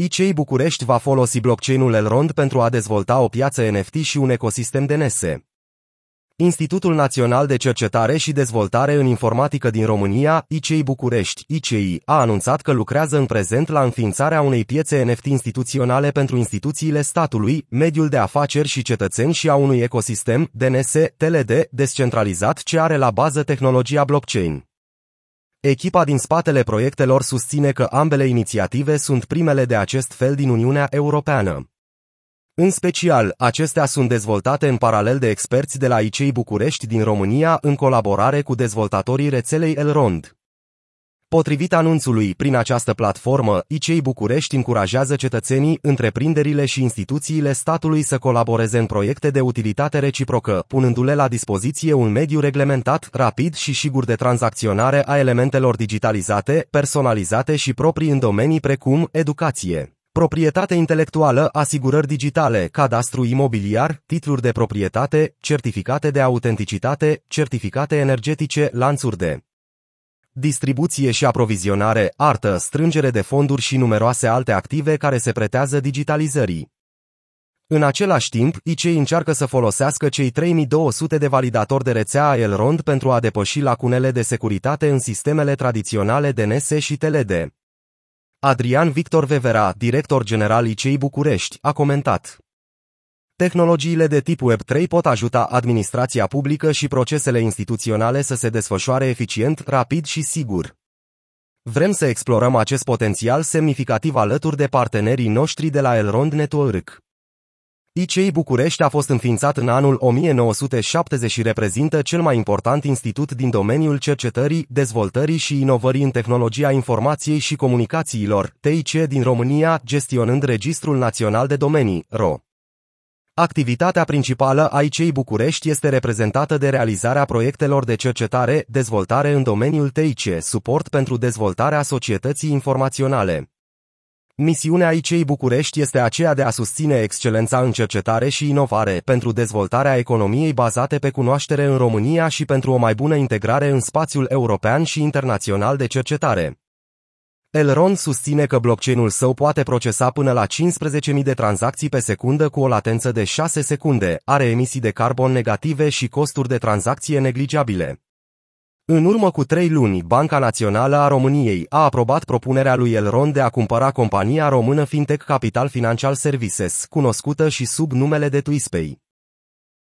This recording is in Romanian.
ICEI București va folosi blockchain-ul Elrond pentru a dezvolta o piață NFT și un ecosistem DNS. Institutul Național de Cercetare și Dezvoltare în Informatică din România, ICEI București, ICEI, a anunțat că lucrează în prezent la înființarea unei piețe NFT instituționale pentru instituțiile statului, mediul de afaceri și cetățeni și a unui ecosistem, DNS, TLD, descentralizat ce are la bază tehnologia blockchain. Echipa din spatele proiectelor susține că ambele inițiative sunt primele de acest fel din Uniunea Europeană. În special, acestea sunt dezvoltate în paralel de experți de la ICEI București din România în colaborare cu dezvoltatorii rețelei Elrond. Potrivit anunțului, prin această platformă, ICEI București încurajează cetățenii, întreprinderile și instituțiile statului să colaboreze în proiecte de utilitate reciprocă, punându-le la dispoziție un mediu reglementat, rapid și sigur de tranzacționare a elementelor digitalizate, personalizate și proprii în domenii precum educație. Proprietate intelectuală, asigurări digitale, cadastru imobiliar, titluri de proprietate, certificate de autenticitate, certificate energetice, lanțuri de distribuție și aprovizionare, artă, strângere de fonduri și numeroase alte active care se pretează digitalizării. În același timp, ICEI încearcă să folosească cei 3200 de validatori de rețea Elrond pentru a depăși lacunele de securitate în sistemele tradiționale DNS și TLD. Adrian Victor Vevera, director general ICEI București, a comentat. Tehnologiile de tip Web3 pot ajuta administrația publică și procesele instituționale să se desfășoare eficient, rapid și sigur. Vrem să explorăm acest potențial semnificativ alături de partenerii noștri de la Elrond Network. ICEI București a fost înființat în anul 1970 și reprezintă cel mai important institut din domeniul cercetării, dezvoltării și inovării în tehnologia informației și comunicațiilor, TIC din România, gestionând Registrul Național de Domenii, RO. Activitatea principală a ICEI București este reprezentată de realizarea proiectelor de cercetare, dezvoltare în domeniul TIC, suport pentru dezvoltarea societății informaționale. Misiunea ICEI București este aceea de a susține excelența în cercetare și inovare pentru dezvoltarea economiei bazate pe cunoaștere în România și pentru o mai bună integrare în spațiul european și internațional de cercetare. Elrond susține că blockchain-ul său poate procesa până la 15.000 de tranzacții pe secundă cu o latență de 6 secunde, are emisii de carbon negative și costuri de tranzacție neglijabile. În urmă cu trei luni, Banca Națională a României a aprobat propunerea lui Elrond de a cumpăra compania română Fintech Capital Financial Services, cunoscută și sub numele de Twispay.